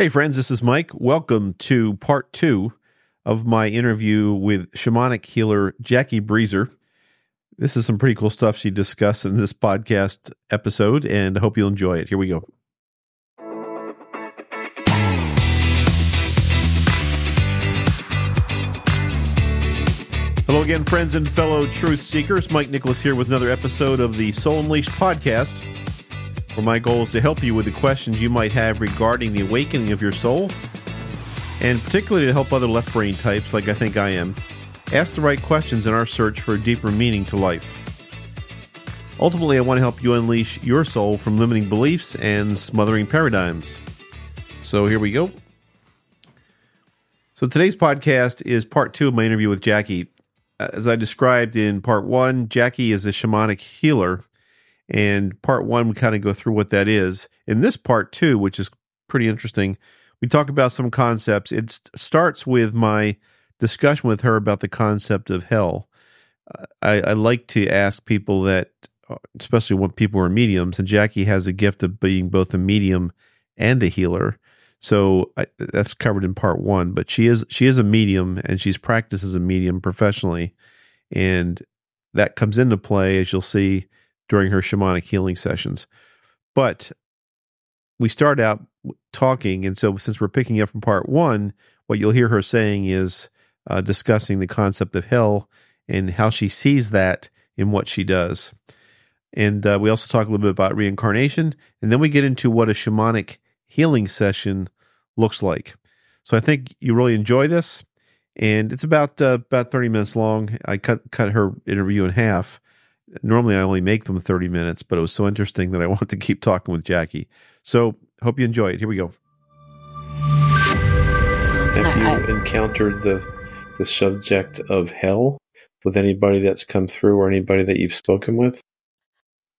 Hey, friends, this is Mike. Welcome to part two of my interview with shamanic healer Jackie Breezer. This is some pretty cool stuff she discussed in this podcast episode, and I hope you'll enjoy it. Here we go. Hello again, friends and fellow truth seekers. Mike Nicholas here with another episode of the Soul Unleashed podcast where my goal is to help you with the questions you might have regarding the awakening of your soul, and particularly to help other left brain types like I think I am ask the right questions in our search for a deeper meaning to life. Ultimately, I want to help you unleash your soul from limiting beliefs and smothering paradigms. So here we go. So today's podcast is part two of my interview with Jackie. As I described in part one, Jackie is a shamanic healer and part one, we kind of go through what that is. In this part two, which is pretty interesting, we talk about some concepts. It starts with my discussion with her about the concept of hell. I, I like to ask people that, uh, especially when people are mediums, and Jackie has a gift of being both a medium and a healer. So I, that's covered in part one. But she is she is a medium, and she's practiced as a medium professionally, and that comes into play as you'll see during her shamanic healing sessions. But we start out talking, and so since we're picking up from part one, what you'll hear her saying is uh, discussing the concept of hell and how she sees that in what she does. And uh, we also talk a little bit about reincarnation, and then we get into what a shamanic healing session looks like. So I think you really enjoy this, and it's about uh, about thirty minutes long. I cut cut her interview in half, Normally, I only make them 30 minutes, but it was so interesting that I want to keep talking with Jackie. So, hope you enjoy it. Here we go. Have you encountered the the subject of hell with anybody that's come through or anybody that you've spoken with?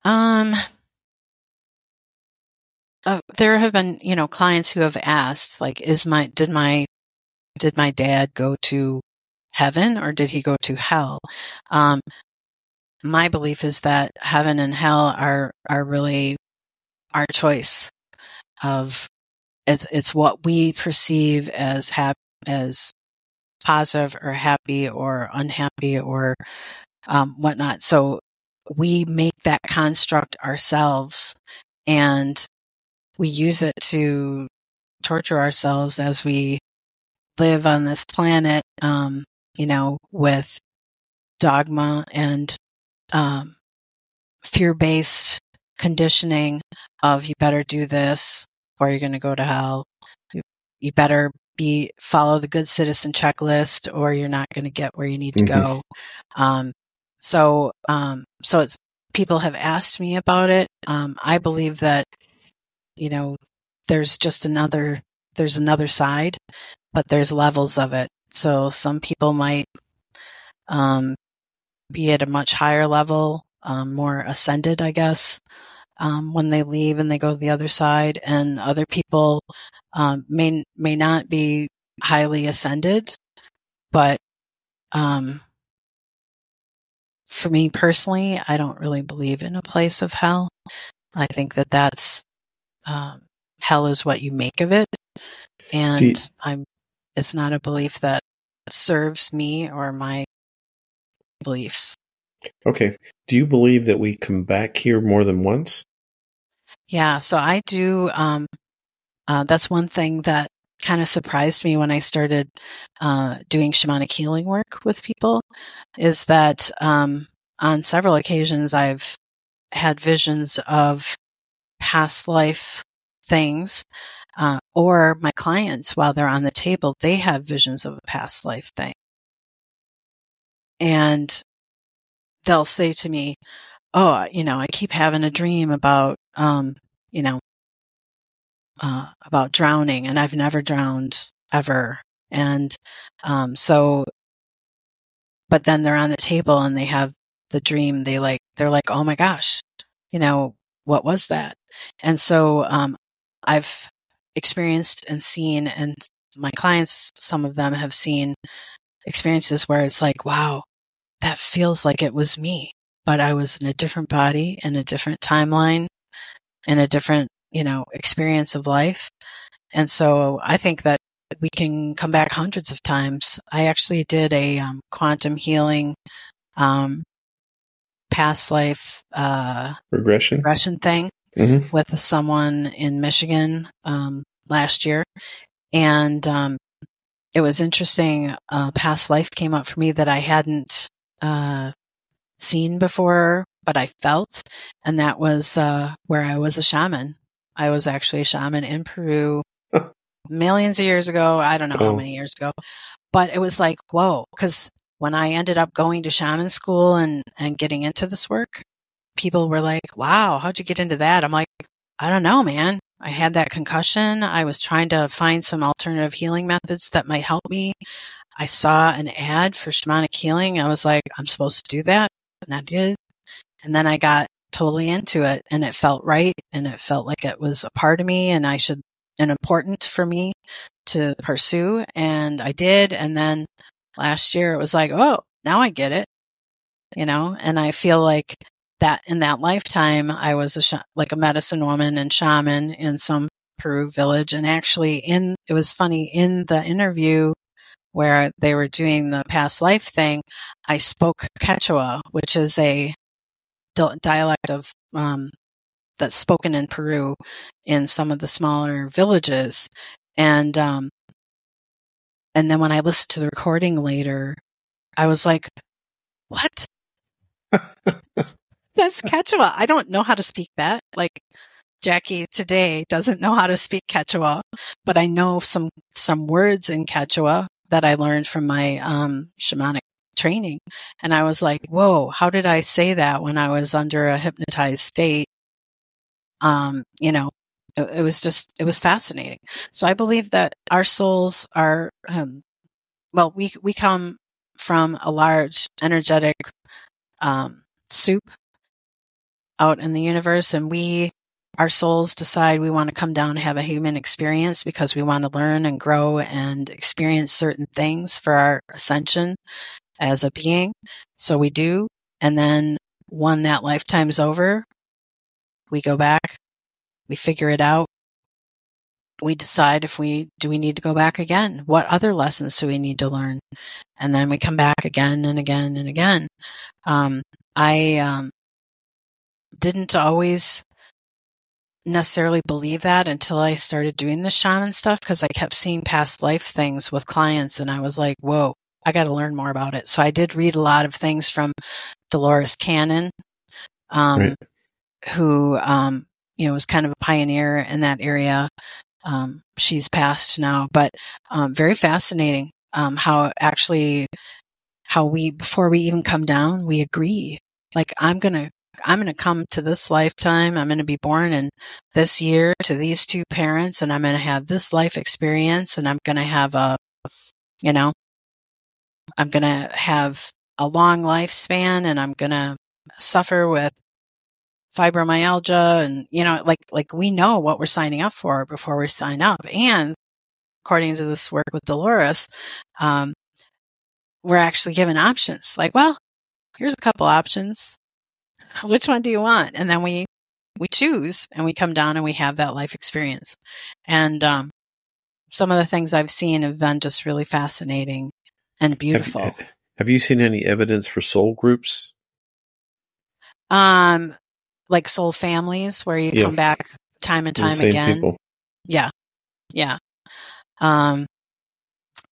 Um, uh, there have been, you know, clients who have asked, like, is my did my did my dad go to heaven or did he go to hell? Um, my belief is that heaven and hell are are really our choice of it's it's what we perceive as hap- as positive or happy or unhappy or um, whatnot. So we make that construct ourselves and we use it to torture ourselves as we live on this planet, um, you know, with dogma and um, fear based conditioning of you better do this or you're going to go to hell. You, you, better be follow the good citizen checklist or you're not going to get where you need to mm-hmm. go. Um, so, um, so it's people have asked me about it. Um, I believe that, you know, there's just another, there's another side, but there's levels of it. So some people might, um, be at a much higher level, um, more ascended, I guess, um, when they leave and they go to the other side. And other people um, may may not be highly ascended, but um, for me personally, I don't really believe in a place of hell. I think that that's um, hell is what you make of it, and I'm. It's not a belief that serves me or my beliefs. Okay. Do you believe that we come back here more than once? Yeah. So I do. Um, uh, that's one thing that kind of surprised me when I started uh, doing shamanic healing work with people is that um, on several occasions I've had visions of past life things. Uh, or my clients, while they're on the table, they have visions of a past life thing and they'll say to me, "Oh, you know, I keep having a dream about, um, you know, uh, about drowning, and I've never drowned ever." And um, so, but then they're on the table and they have the dream. They like, they're like, "Oh my gosh, you know, what was that?" And so, um, I've experienced and seen, and my clients, some of them have seen experiences where it's like, wow, that feels like it was me, but I was in a different body in a different timeline in a different, you know, experience of life. And so I think that we can come back hundreds of times. I actually did a um, quantum healing um, past life uh, regression regression thing mm-hmm. with someone in Michigan um, last year, and um, it was interesting. Uh, past life came up for me that I hadn't uh, seen before, but I felt, and that was uh, where I was a shaman. I was actually a shaman in Peru millions of years ago. I don't know oh. how many years ago, but it was like, whoa, because when I ended up going to shaman school and, and getting into this work, people were like, wow, how'd you get into that? I'm like, I don't know, man. I had that concussion. I was trying to find some alternative healing methods that might help me. I saw an ad for shamanic healing. I was like, I'm supposed to do that. And I did. And then I got totally into it and it felt right and it felt like it was a part of me and I should and important for me to pursue. And I did. And then last year it was like, oh, now I get it, you know, and I feel like that in that lifetime, I was a sh- like a medicine woman and shaman in some Peru village. And actually in, it was funny in the interview where they were doing the past life thing, I spoke Quechua, which is a dialect of, um, that's spoken in Peru in some of the smaller villages. And, um, and then when I listened to the recording later, I was like, what? That's Quechua. I don't know how to speak that. Like Jackie today doesn't know how to speak Quechua, but I know some, some words in Quechua that I learned from my, um, shamanic training. And I was like, whoa, how did I say that when I was under a hypnotized state? Um, you know, it, it was just, it was fascinating. So I believe that our souls are, um, well, we, we come from a large energetic, um, soup out in the universe and we, our souls decide we want to come down and have a human experience because we want to learn and grow and experience certain things for our ascension as a being. So we do. And then when that lifetime's over, we go back we figure it out. We decide if we, do we need to go back again? What other lessons do we need to learn? And then we come back again and again and again. Um, I, um, didn't always necessarily believe that until I started doing the shaman stuff because I kept seeing past life things with clients and I was like, whoa, I got to learn more about it. So I did read a lot of things from Dolores Cannon, um, right. who, um, you know, was kind of a pioneer in that area. Um, she's passed now, but um, very fascinating um, how actually how we before we even come down, we agree. Like I'm gonna I'm gonna come to this lifetime. I'm gonna be born in this year to these two parents, and I'm gonna have this life experience, and I'm gonna have a, you know, I'm gonna have a long lifespan, and I'm gonna suffer with fibromyalgia and, you know, like, like we know what we're signing up for before we sign up. And according to this work with Dolores, um, we're actually given options like, well, here's a couple options. Which one do you want? And then we, we choose and we come down and we have that life experience. And, um, some of the things I've seen have been just really fascinating and beautiful. Have, have you seen any evidence for soul groups? Um, like soul families where you yeah. come back time and time again. People. Yeah. Yeah. Um,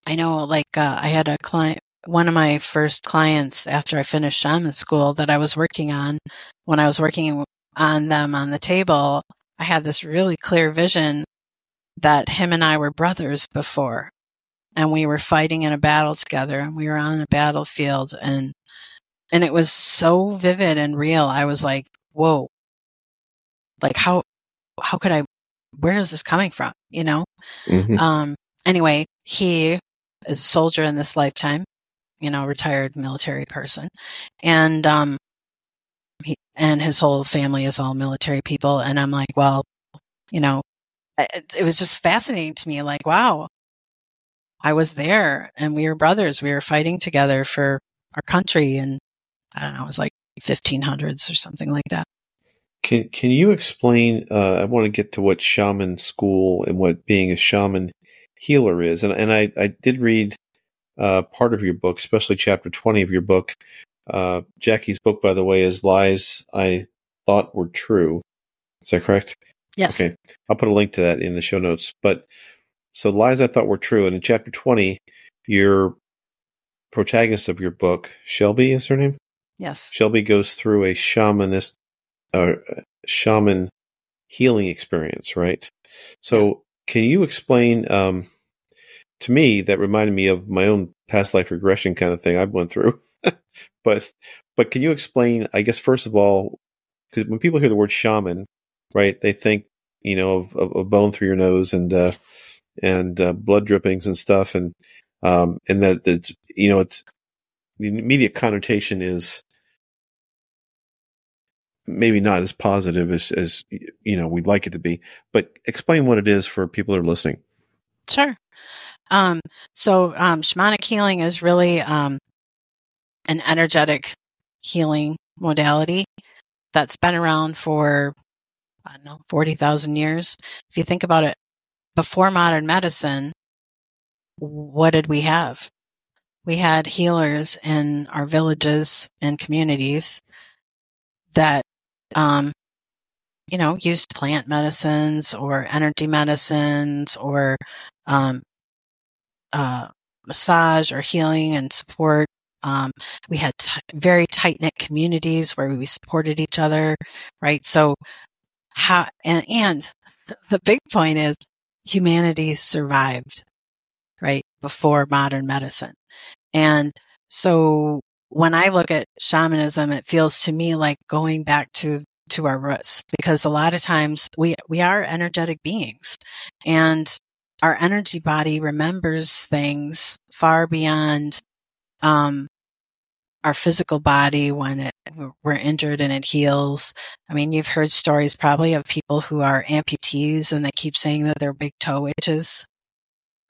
I know like, uh, I had a client, one of my first clients after I finished shaman school that I was working on when I was working on them on the table. I had this really clear vision that him and I were brothers before and we were fighting in a battle together and we were on a battlefield and and it was so vivid and real. I was like, whoa, like how, how could I, where is this coming from? You know? Mm-hmm. Um, anyway, he is a soldier in this lifetime, you know, retired military person. And, um, he, and his whole family is all military people. And I'm like, well, you know, it, it was just fascinating to me. Like, wow, I was there and we were brothers. We were fighting together for our country. And I don't know, it was like 1500s or something like that. Can Can you explain? Uh, I want to get to what shaman school and what being a shaman healer is, and and I I did read uh, part of your book, especially chapter twenty of your book. Uh, Jackie's book, by the way, is lies I thought were true. Is that correct? Yes. Okay, I'll put a link to that in the show notes. But so lies I thought were true, and in chapter twenty, your protagonist of your book, Shelby, is her name. Yes. Shelby goes through a shamanist, uh, shaman healing experience, right? So, can you explain um, to me? That reminded me of my own past life regression kind of thing I've went through. but, but can you explain? I guess first of all, because when people hear the word shaman, right, they think you know of, of, bone through your nose and uh, and uh, blood drippings and stuff, and um, and that it's you know it's the immediate connotation is maybe not as positive as as you know we'd like it to be. But explain what it is for people that are listening. Sure. Um, so um, shamanic healing is really um, an energetic healing modality that's been around for I don't know forty thousand years. If you think about it, before modern medicine, what did we have? We had healers in our villages and communities that um, you know, used plant medicines or energy medicines or um, uh, massage or healing and support. Um, we had t- very tight knit communities where we supported each other, right? So, how and and the big point is humanity survived, right, before modern medicine, and so when I look at shamanism, it feels to me like going back to to our roots because a lot of times we we are energetic beings and our energy body remembers things far beyond um, our physical body when it, we're injured and it heals. I mean, you've heard stories probably of people who are amputees and they keep saying that they're big toe itches,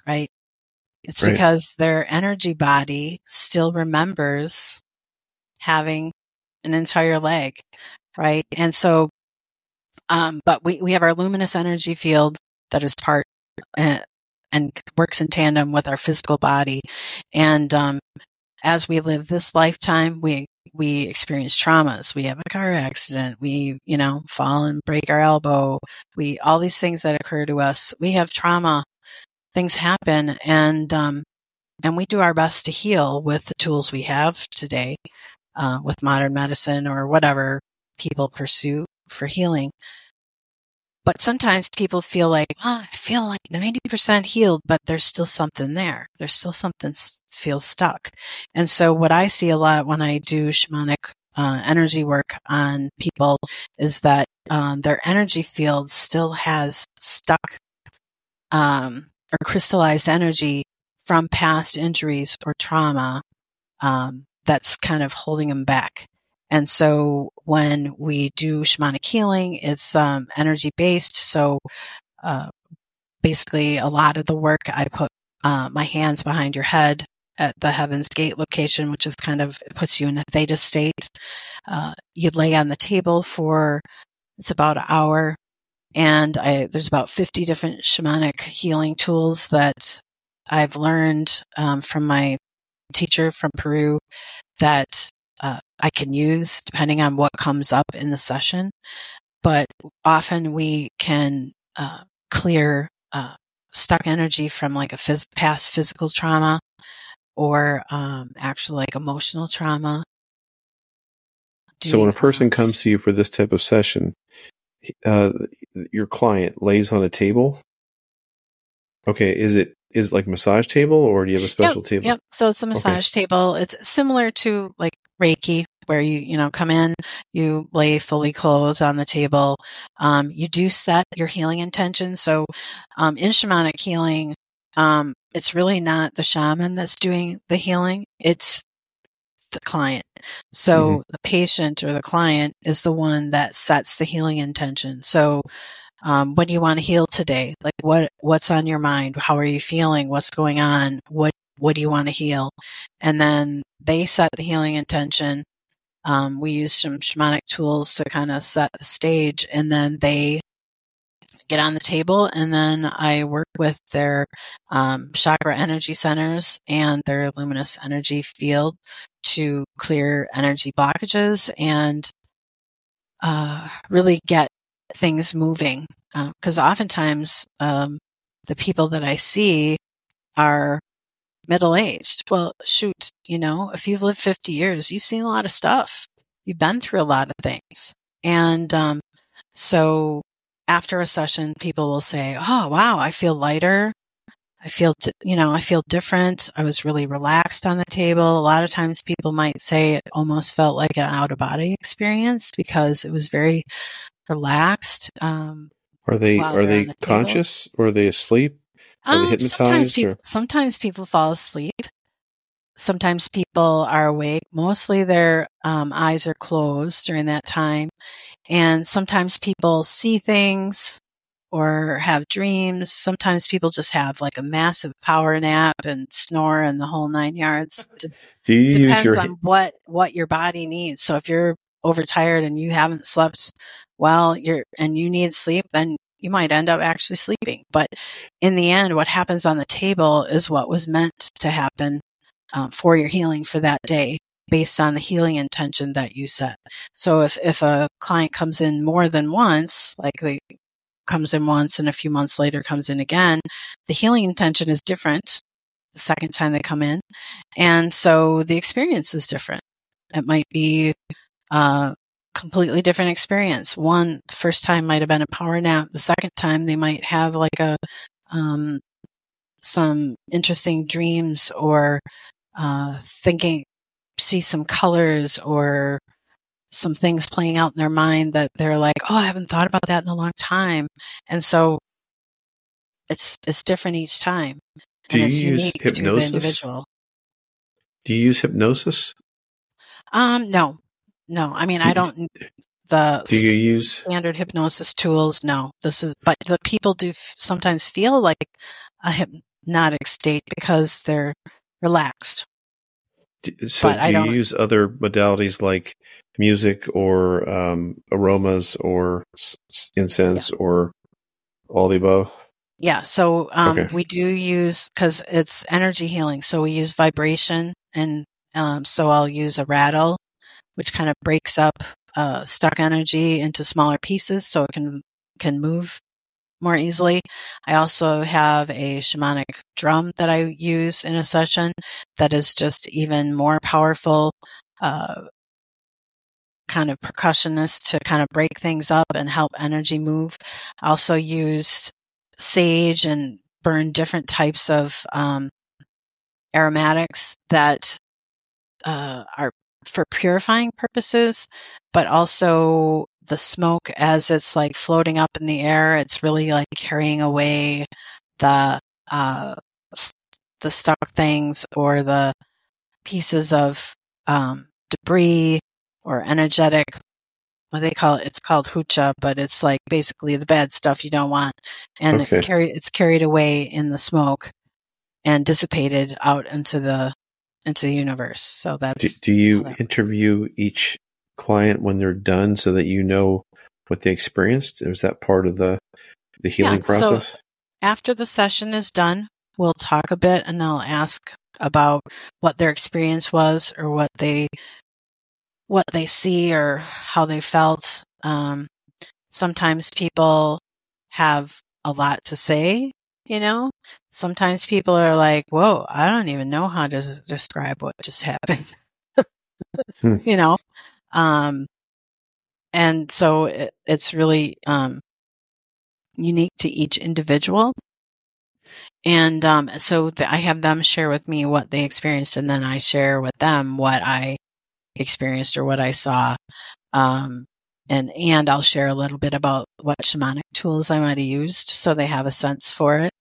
right? It's right. because their energy body still remembers having an entire leg, right? And so, um, but we, we have our luminous energy field that is part and works in tandem with our physical body. And, um, as we live this lifetime, we, we experience traumas. We have a car accident. We, you know, fall and break our elbow. We, all these things that occur to us, we have trauma things happen and um, and we do our best to heal with the tools we have today uh, with modern medicine or whatever people pursue for healing but sometimes people feel like oh, i feel like 90% healed but there's still something there there's still something feels stuck and so what i see a lot when i do shamanic uh, energy work on people is that um, their energy field still has stuck um, or crystallized energy from past injuries or trauma um, that's kind of holding them back. And so when we do shamanic healing, it's um, energy based. So uh, basically, a lot of the work I put uh, my hands behind your head at the Heaven's Gate location, which is kind of puts you in a theta state. Uh, you'd lay on the table for it's about an hour and I, there's about 50 different shamanic healing tools that I've learned um, from my teacher from Peru that uh, I can use depending on what comes up in the session. But often we can uh, clear uh, stuck energy from like a phys- past physical trauma or um, actually like emotional trauma. so when a person comes to you for this type of session, uh, your client lays on a table. Okay, is it is it like massage table or do you have a special yep, table? Yep. So it's a massage okay. table. It's similar to like Reiki, where you you know come in, you lay fully clothed on the table. Um, you do set your healing intention. So um, in shamanic healing, um, it's really not the shaman that's doing the healing. It's the client. So mm-hmm. the patient or the client is the one that sets the healing intention. So, um, what do you want to heal today? Like what, what's on your mind? How are you feeling? What's going on? What, what do you want to heal? And then they set the healing intention. Um, we use some shamanic tools to kind of set the stage and then they get on the table and then I work with their um, chakra energy centers and their luminous energy field to clear energy blockages and uh, really get things moving. Because uh, oftentimes um, the people that I see are middle aged. Well, shoot, you know, if you've lived 50 years, you've seen a lot of stuff. You've been through a lot of things. And um, so after a session, people will say, Oh, wow, I feel lighter. I feel, you know, I feel different. I was really relaxed on the table. A lot of times people might say it almost felt like an out of body experience because it was very relaxed. Um, are they, are they the conscious table. or are they asleep? Are um. Sometimes people, sometimes people fall asleep. Sometimes people are awake. Mostly their um, eyes are closed during that time. And sometimes people see things or have dreams. Sometimes people just have like a massive power nap and snore and the whole nine yards. It Do you depends your... on what, what your body needs. So if you're overtired and you haven't slept well, you're, and you need sleep, then you might end up actually sleeping. But in the end, what happens on the table is what was meant to happen um, for your healing for that day based on the healing intention that you set. So if, if a client comes in more than once, like they comes in once and a few months later comes in again, the healing intention is different the second time they come in. And so the experience is different. It might be uh, completely different experience. One, the first time might have been a power nap. The second time they might have like a, um, some interesting dreams or, uh, thinking, see some colors or some things playing out in their mind that they're like, oh, I haven't thought about that in a long time. And so it's it's different each time. Do you use hypnosis? Do you use hypnosis? Um, no, no. I mean, do I don't. The do you use standard hypnosis tools? No, this is. But the people do f- sometimes feel like a hypnotic state because they're relaxed. So but do you use other modalities like music or um, aromas or s- incense yeah. or all the above? Yeah. So um, okay. we do use because it's energy healing. So we use vibration, and um, so I'll use a rattle, which kind of breaks up uh, stuck energy into smaller pieces, so it can can move more easily. I also have a shamanic drum that I use in a session that is just even more powerful, uh, kind of percussionist to kind of break things up and help energy move. I also use sage and burn different types of um, aromatics that uh, are for purifying purposes, but also the smoke as it's like floating up in the air. It's really like carrying away the, uh, the stuck things or the pieces of, um, debris or energetic, what they call it, it's called hucha, but it's like basically the bad stuff you don't want. And okay. it carry, it's carried away in the smoke and dissipated out into the, into the universe. So that's. Do, do you interview each client when they're done so that you know what they experienced? Is that part of the the healing yeah, process? So after the session is done, we'll talk a bit and they'll ask about what their experience was or what they what they see or how they felt. Um, sometimes people have a lot to say, you know. Sometimes people are like, "Whoa, I don't even know how to describe what just happened," hmm. you know. Um, and so it, it's really um, unique to each individual. And um, so the, I have them share with me what they experienced, and then I share with them what I experienced or what I saw. Um, and and I'll share a little bit about what shamanic tools I might have used, so they have a sense for it.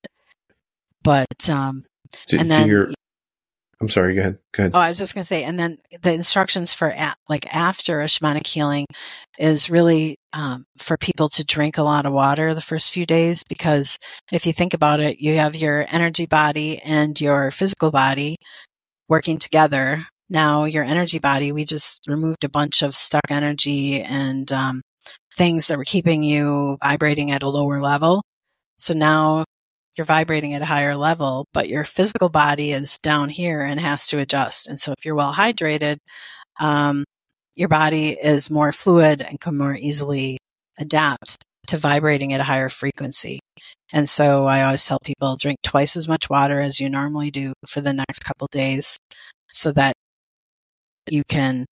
But um, so, and then I'm sorry. Go ahead. Go ahead. Oh, I was just going to say, and then the instructions for a- like after a shamanic healing is really um, for people to drink a lot of water the first few days because if you think about it, you have your energy body and your physical body working together now your energy body, we just removed a bunch of stuck energy and, um, things that were keeping you vibrating at a lower level. So now you're vibrating at a higher level, but your physical body is down here and has to adjust. And so if you're well hydrated, um, your body is more fluid and can more easily adapt to vibrating at a higher frequency. And so I always tell people drink twice as much water as you normally do for the next couple days so that you can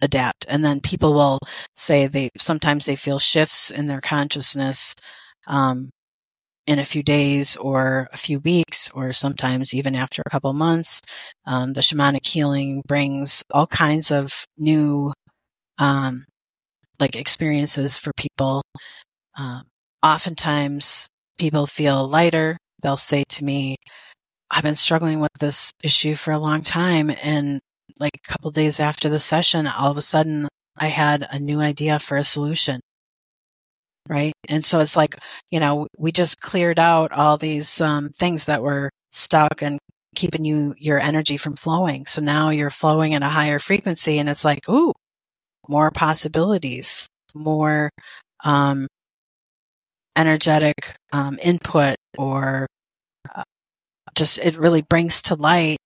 adapt. And then people will say they sometimes they feel shifts in their consciousness um, in a few days or a few weeks, or sometimes even after a couple months. Um, the shamanic healing brings all kinds of new, um, like experiences for people. Um, oftentimes people feel lighter. They'll say to me, I've been struggling with this issue for a long time. And like a couple days after the session, all of a sudden I had a new idea for a solution right? And so it's like, you know, we just cleared out all these um, things that were stuck and keeping you your energy from flowing. So now you're flowing at a higher frequency, and it's like, ooh, more possibilities, more um, energetic um, input, or uh, just it really brings to light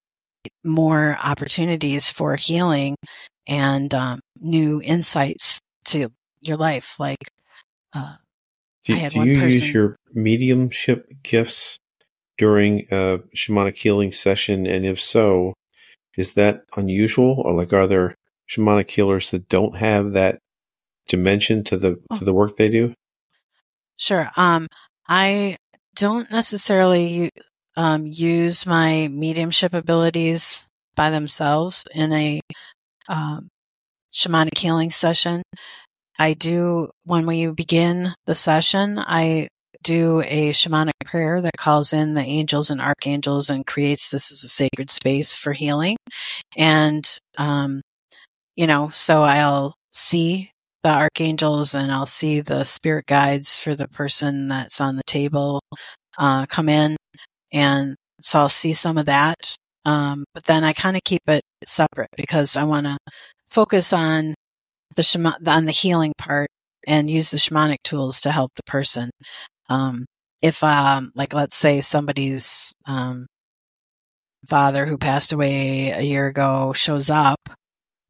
more opportunities for healing and um, new insights to your life, like uh, do, do you person... use your mediumship gifts during a shamanic healing session? And if so, is that unusual, or like are there shamanic healers that don't have that dimension to the oh. to the work they do? Sure. Um, I don't necessarily um, use my mediumship abilities by themselves in a um, shamanic healing session. I do, when we begin the session, I do a shamanic prayer that calls in the angels and archangels and creates this as a sacred space for healing. And, um, you know, so I'll see the archangels and I'll see the spirit guides for the person that's on the table, uh, come in. And so I'll see some of that. Um, but then I kind of keep it separate because I want to focus on the shama- on the healing part and use the shamanic tools to help the person. Um, if, um, like, let's say somebody's, um, father who passed away a year ago shows up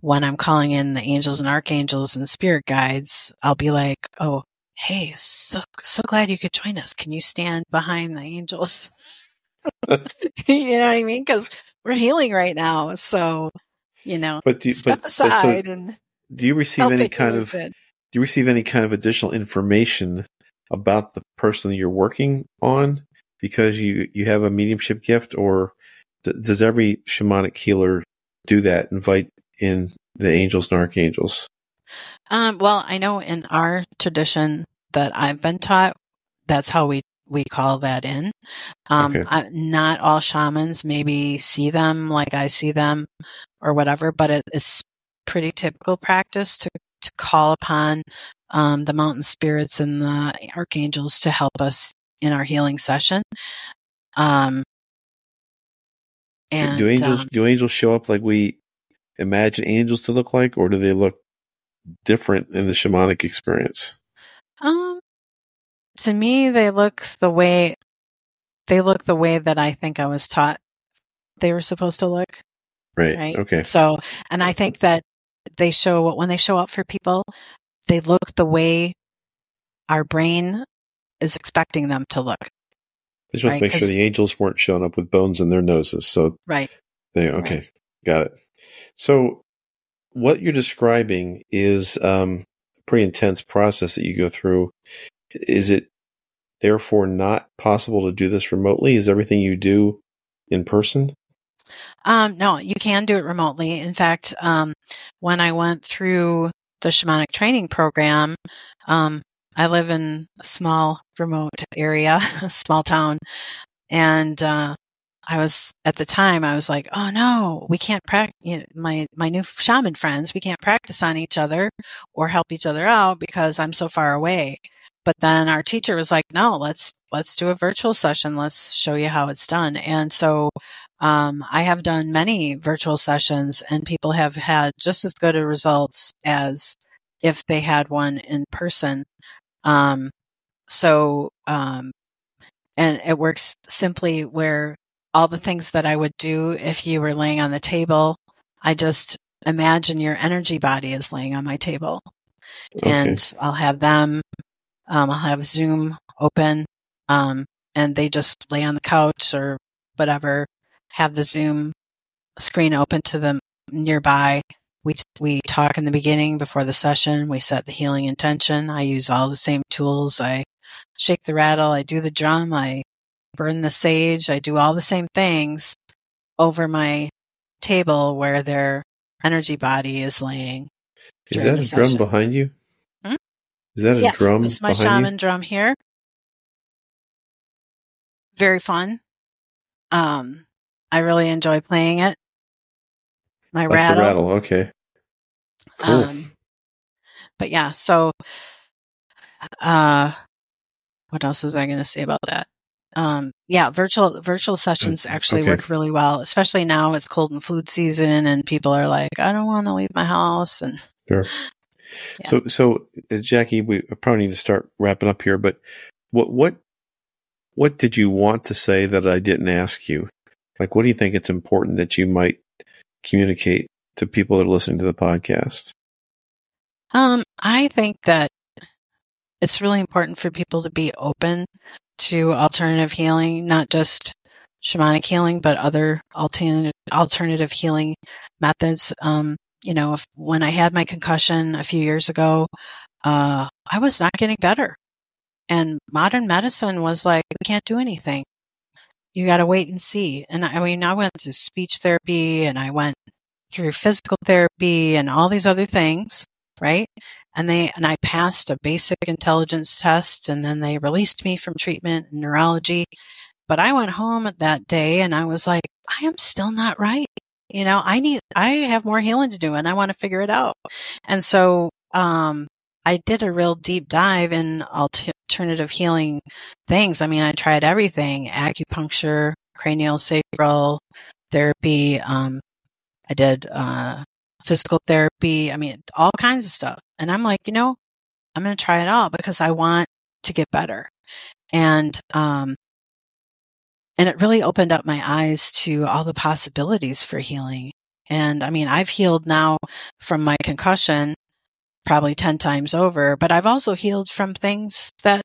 when I'm calling in the angels and archangels and spirit guides, I'll be like, Oh, hey, so, so glad you could join us. Can you stand behind the angels? you know what I mean? Cause we're healing right now. So, you know, but do you, step but, aside so, and do you receive any kind of do you receive any kind of additional information about the person you're working on because you you have a mediumship gift or th- does every shamanic healer do that invite in the angels and archangels um, well i know in our tradition that i've been taught that's how we we call that in um, okay. I, not all shamans maybe see them like i see them or whatever but it, it's pretty typical practice to, to call upon um, the mountain spirits and the archangels to help us in our healing session. Um, and do angels um, do angels show up like we imagine angels to look like, or do they look different in the shamanic experience? Um, to me, they look the way they look the way that I think I was taught they were supposed to look. Right. Right. Okay. So, and I think that they show what when they show up for people, they look the way our brain is expecting them to look. I just want right? to make sure the angels weren't showing up with bones in their noses. So right. They okay, right. got it. So what you're describing is um, a pretty intense process that you go through. Is it therefore not possible to do this remotely? Is everything you do in person? Um, no, you can do it remotely. In fact, um, when I went through the shamanic training program, um, I live in a small remote area, a small town, and uh, I was at the time I was like, oh no, we can't practice. You know, my my new shaman friends, we can't practice on each other or help each other out because I'm so far away. But then our teacher was like, no, let's let's do a virtual session. Let's show you how it's done. And so um, I have done many virtual sessions and people have had just as good results as if they had one in person. Um, so, um, and it works simply where all the things that I would do if you were laying on the table, I just imagine your energy body is laying on my table okay. and I'll have them, um, I'll have Zoom open, um, and they just lay on the couch or whatever, have the Zoom screen open to them nearby. We, we talk in the beginning before the session. We set the healing intention. I use all the same tools. I shake the rattle. I do the drum. I burn the sage. I do all the same things over my table where their energy body is laying. Is that a drum behind you? Is that a yes, drum? This is my shaman you? drum here. Very fun. Um, I really enjoy playing it. My That's rattle. rattle. Okay. Cool. Um, but yeah, so, uh, what else was I going to say about that? Um, yeah, virtual, virtual sessions actually okay. work really well, especially now it's cold and flu season and people are like, I don't want to leave my house. And sure. Yeah. So, so uh, Jackie, we probably need to start wrapping up here, but what, what, what did you want to say that I didn't ask you? Like, what do you think it's important that you might communicate to people that are listening to the podcast? Um, I think that it's really important for people to be open to alternative healing, not just shamanic healing, but other alternative alternative healing methods. Um, you know, if, when I had my concussion a few years ago, uh, I was not getting better. And modern medicine was like, we can't do anything you got to wait and see. And I mean, I went to speech therapy and I went through physical therapy and all these other things, right? And they, and I passed a basic intelligence test and then they released me from treatment and neurology. But I went home that day and I was like, I am still not right. You know, I need, I have more healing to do and I want to figure it out. And so, um, I did a real deep dive in alternative healing things. I mean, I tried everything, acupuncture, cranial sacral therapy. Um, I did, uh, physical therapy. I mean, all kinds of stuff. And I'm like, you know, I'm going to try it all because I want to get better. And, um, and it really opened up my eyes to all the possibilities for healing. And I mean, I've healed now from my concussion probably 10 times over, but I've also healed from things that,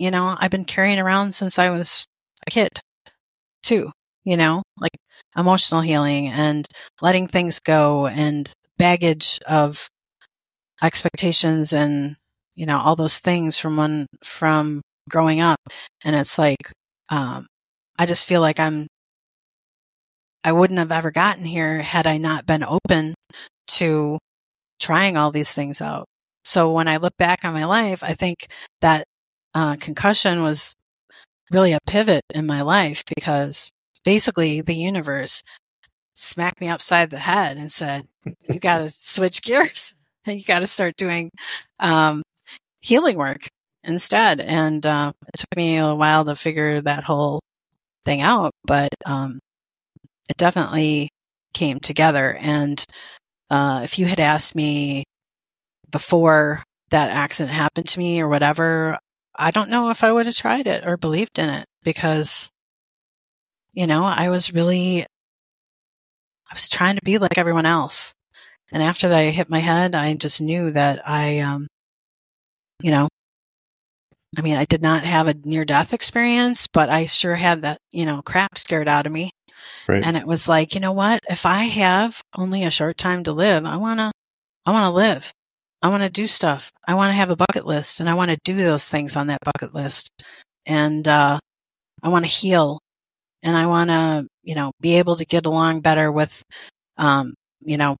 you know, I've been carrying around since I was a kid too, you know, like emotional healing and letting things go and baggage of expectations and, you know, all those things from when, from growing up. And it's like, um, I just feel like I'm, I wouldn't have ever gotten here had I not been open to trying all these things out. So when I look back on my life, I think that uh, concussion was really a pivot in my life because basically the universe smacked me upside the head and said, you got to switch gears and you got to start doing um, healing work instead. And uh, it took me a while to figure that whole thing out, but um, it definitely came together. And uh, if you had asked me before that accident happened to me or whatever, I don't know if I would have tried it or believed in it because, you know, I was really, I was trying to be like everyone else. And after I hit my head, I just knew that I, um, you know, I mean, I did not have a near death experience, but I sure had that, you know, crap scared out of me. Right. And it was like, you know what? If I have only a short time to live, I want to, I want to live. I want to do stuff. I want to have a bucket list and I want to do those things on that bucket list. And, uh, I want to heal and I want to, you know, be able to get along better with, um, you know,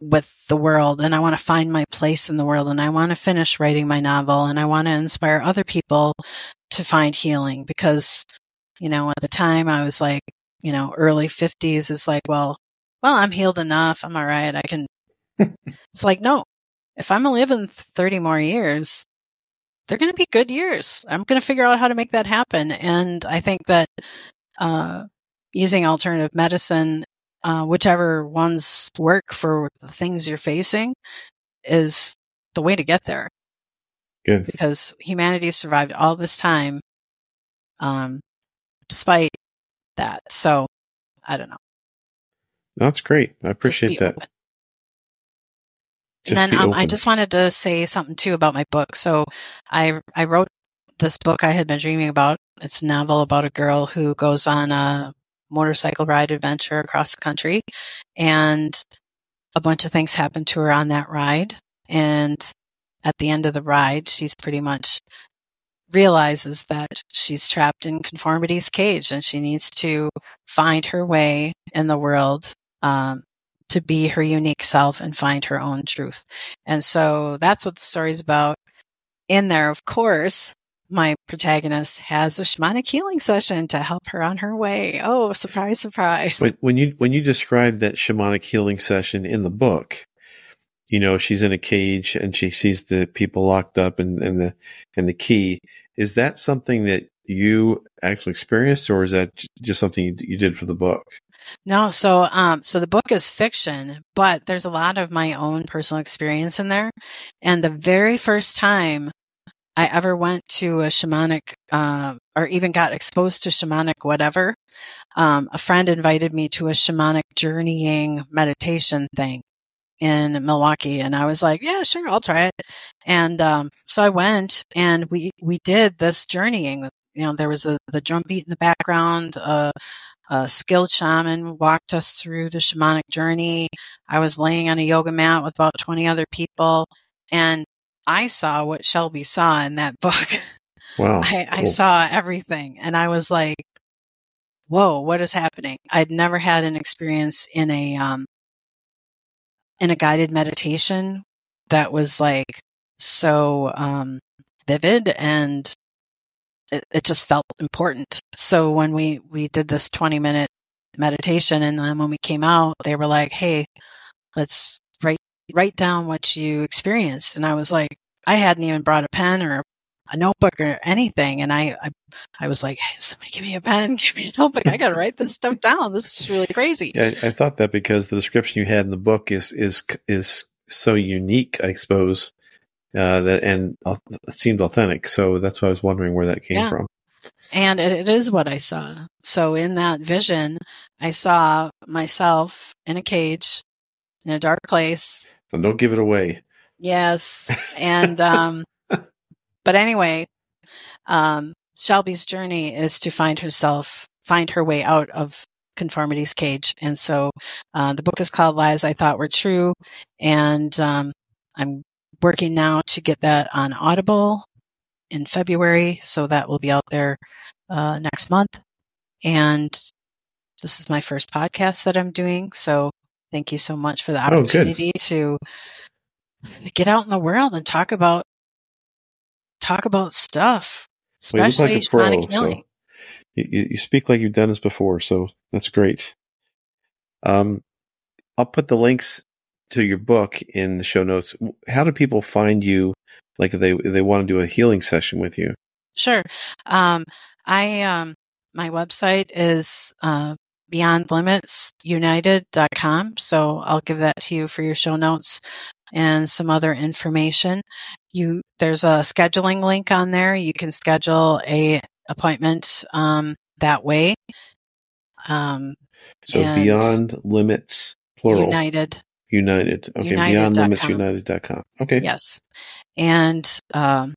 with the world and I want to find my place in the world and I want to finish writing my novel and I want to inspire other people to find healing because, you know, at the time I was like, you know, early 50s is like, well, well, I'm healed enough. I'm all right. I can. it's like, no, if I'm living 30 more years, they're going to be good years. I'm going to figure out how to make that happen. And I think that, uh, using alternative medicine, uh, whichever ones work for the things you're facing, is the way to get there. Good. Because humanity survived all this time, um, despite that. So I don't know. That's great. I appreciate that. Open. and then um, I just wanted to say something too about my book. So I I wrote this book I had been dreaming about. It's a novel about a girl who goes on a motorcycle ride adventure across the country and a bunch of things happen to her on that ride. And at the end of the ride, she's pretty much realizes that she's trapped in conformity's cage and she needs to find her way in the world um, to be her unique self and find her own truth. And so that's what the story's about. In there, of course, my protagonist has a shamanic healing session to help her on her way. Oh, surprise, surprise. when you when you describe that shamanic healing session in the book, you know, she's in a cage and she sees the people locked up and, and the and the key. Is that something that you actually experienced or is that just something you, you did for the book? No, so um so the book is fiction, but there's a lot of my own personal experience in there. And the very first time I ever went to a shamanic, uh, or even got exposed to shamanic whatever, um, a friend invited me to a shamanic journeying meditation thing in Milwaukee. And I was like, yeah, sure, I'll try it. And, um, so I went and we, we did this journeying. You know, there was a, the drum beat in the background, uh, a skilled shaman walked us through the shamanic journey. I was laying on a yoga mat with about 20 other people and I saw what Shelby saw in that book. Wow. I, I saw everything and I was like, whoa, what is happening? I'd never had an experience in a, um, in a guided meditation that was like so, um, vivid and it, it just felt important. So when we, we did this 20 minute meditation and then when we came out, they were like, Hey, let's write down what you experienced. And I was like, I hadn't even brought a pen or a notebook or anything. And I, I, I was like, hey, somebody give me a pen, give me a notebook. I got to write this stuff down. This is really crazy. Yeah, I, I thought that because the description you had in the book is, is, is so unique, I suppose, uh, that, and it seemed authentic. So that's why I was wondering where that came yeah. from. And it, it is what I saw. So in that vision, I saw myself in a cage in a dark place and don't give it away. Yes. And, um, but anyway, um, Shelby's journey is to find herself, find her way out of conformity's cage. And so, uh, the book is called Lies I Thought Were True. And, um, I'm working now to get that on Audible in February. So that will be out there, uh, next month. And this is my first podcast that I'm doing. So Thank you so much for the oh, opportunity oh, to get out in the world and talk about talk about stuff, especially well, like pro, healing. So you, you speak like you've done this before, so that's great. Um, I'll put the links to your book in the show notes. How do people find you? Like they they want to do a healing session with you? Sure. Um, I um, my website is uh, beyondlimitsunited.com. So I'll give that to you for your show notes and some other information. You, there's a scheduling link on there. You can schedule a appointment, um, that way. Um, so beyond limits, plural. United. United. Okay. United. Beyond limits united.com. Okay. Yes. And, um,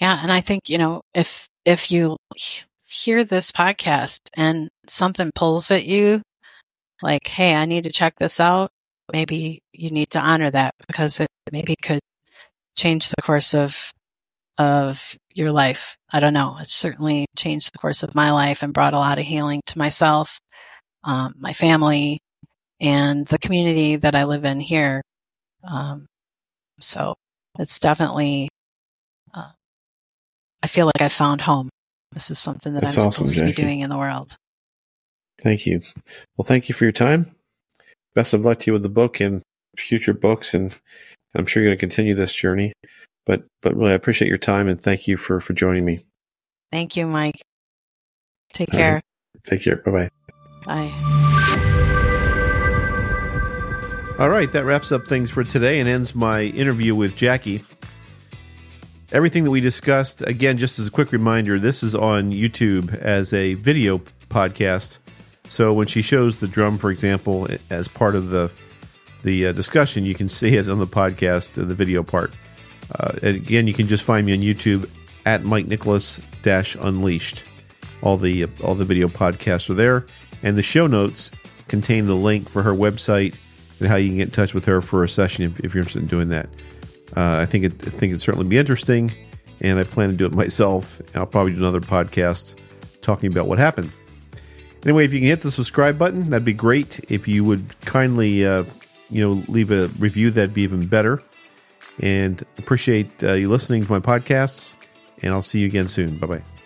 yeah. And I think, you know, if, if you hear this podcast and something pulls at you, like, hey, I need to check this out, maybe you need to honor that because it maybe could change the course of of your life. I don't know. It certainly changed the course of my life and brought a lot of healing to myself, um, my family, and the community that I live in here. Um, so it's definitely, uh, I feel like I found home. This is something that That's I'm awesome, supposed Jackie. to be doing in the world. Thank you. Well, thank you for your time. Best of luck to you with the book and future books, and I'm sure you're going to continue this journey. But but really, I appreciate your time and thank you for for joining me. Thank you, Mike. Take care. Take care. Bye bye. Bye. All right, that wraps up things for today and ends my interview with Jackie. Everything that we discussed, again, just as a quick reminder, this is on YouTube as a video podcast. So when she shows the drum, for example, as part of the the uh, discussion, you can see it on the podcast, uh, the video part. Uh, and again, you can just find me on YouTube at Mike Nicholas Dash Unleashed. All the uh, all the video podcasts are there, and the show notes contain the link for her website and how you can get in touch with her for a session if, if you're interested in doing that. Uh, I think it I think it'd certainly be interesting, and I plan to do it myself. I'll probably do another podcast talking about what happened. Anyway, if you can hit the subscribe button, that'd be great. If you would kindly, uh, you know, leave a review, that'd be even better. And appreciate uh, you listening to my podcasts. And I'll see you again soon. Bye bye.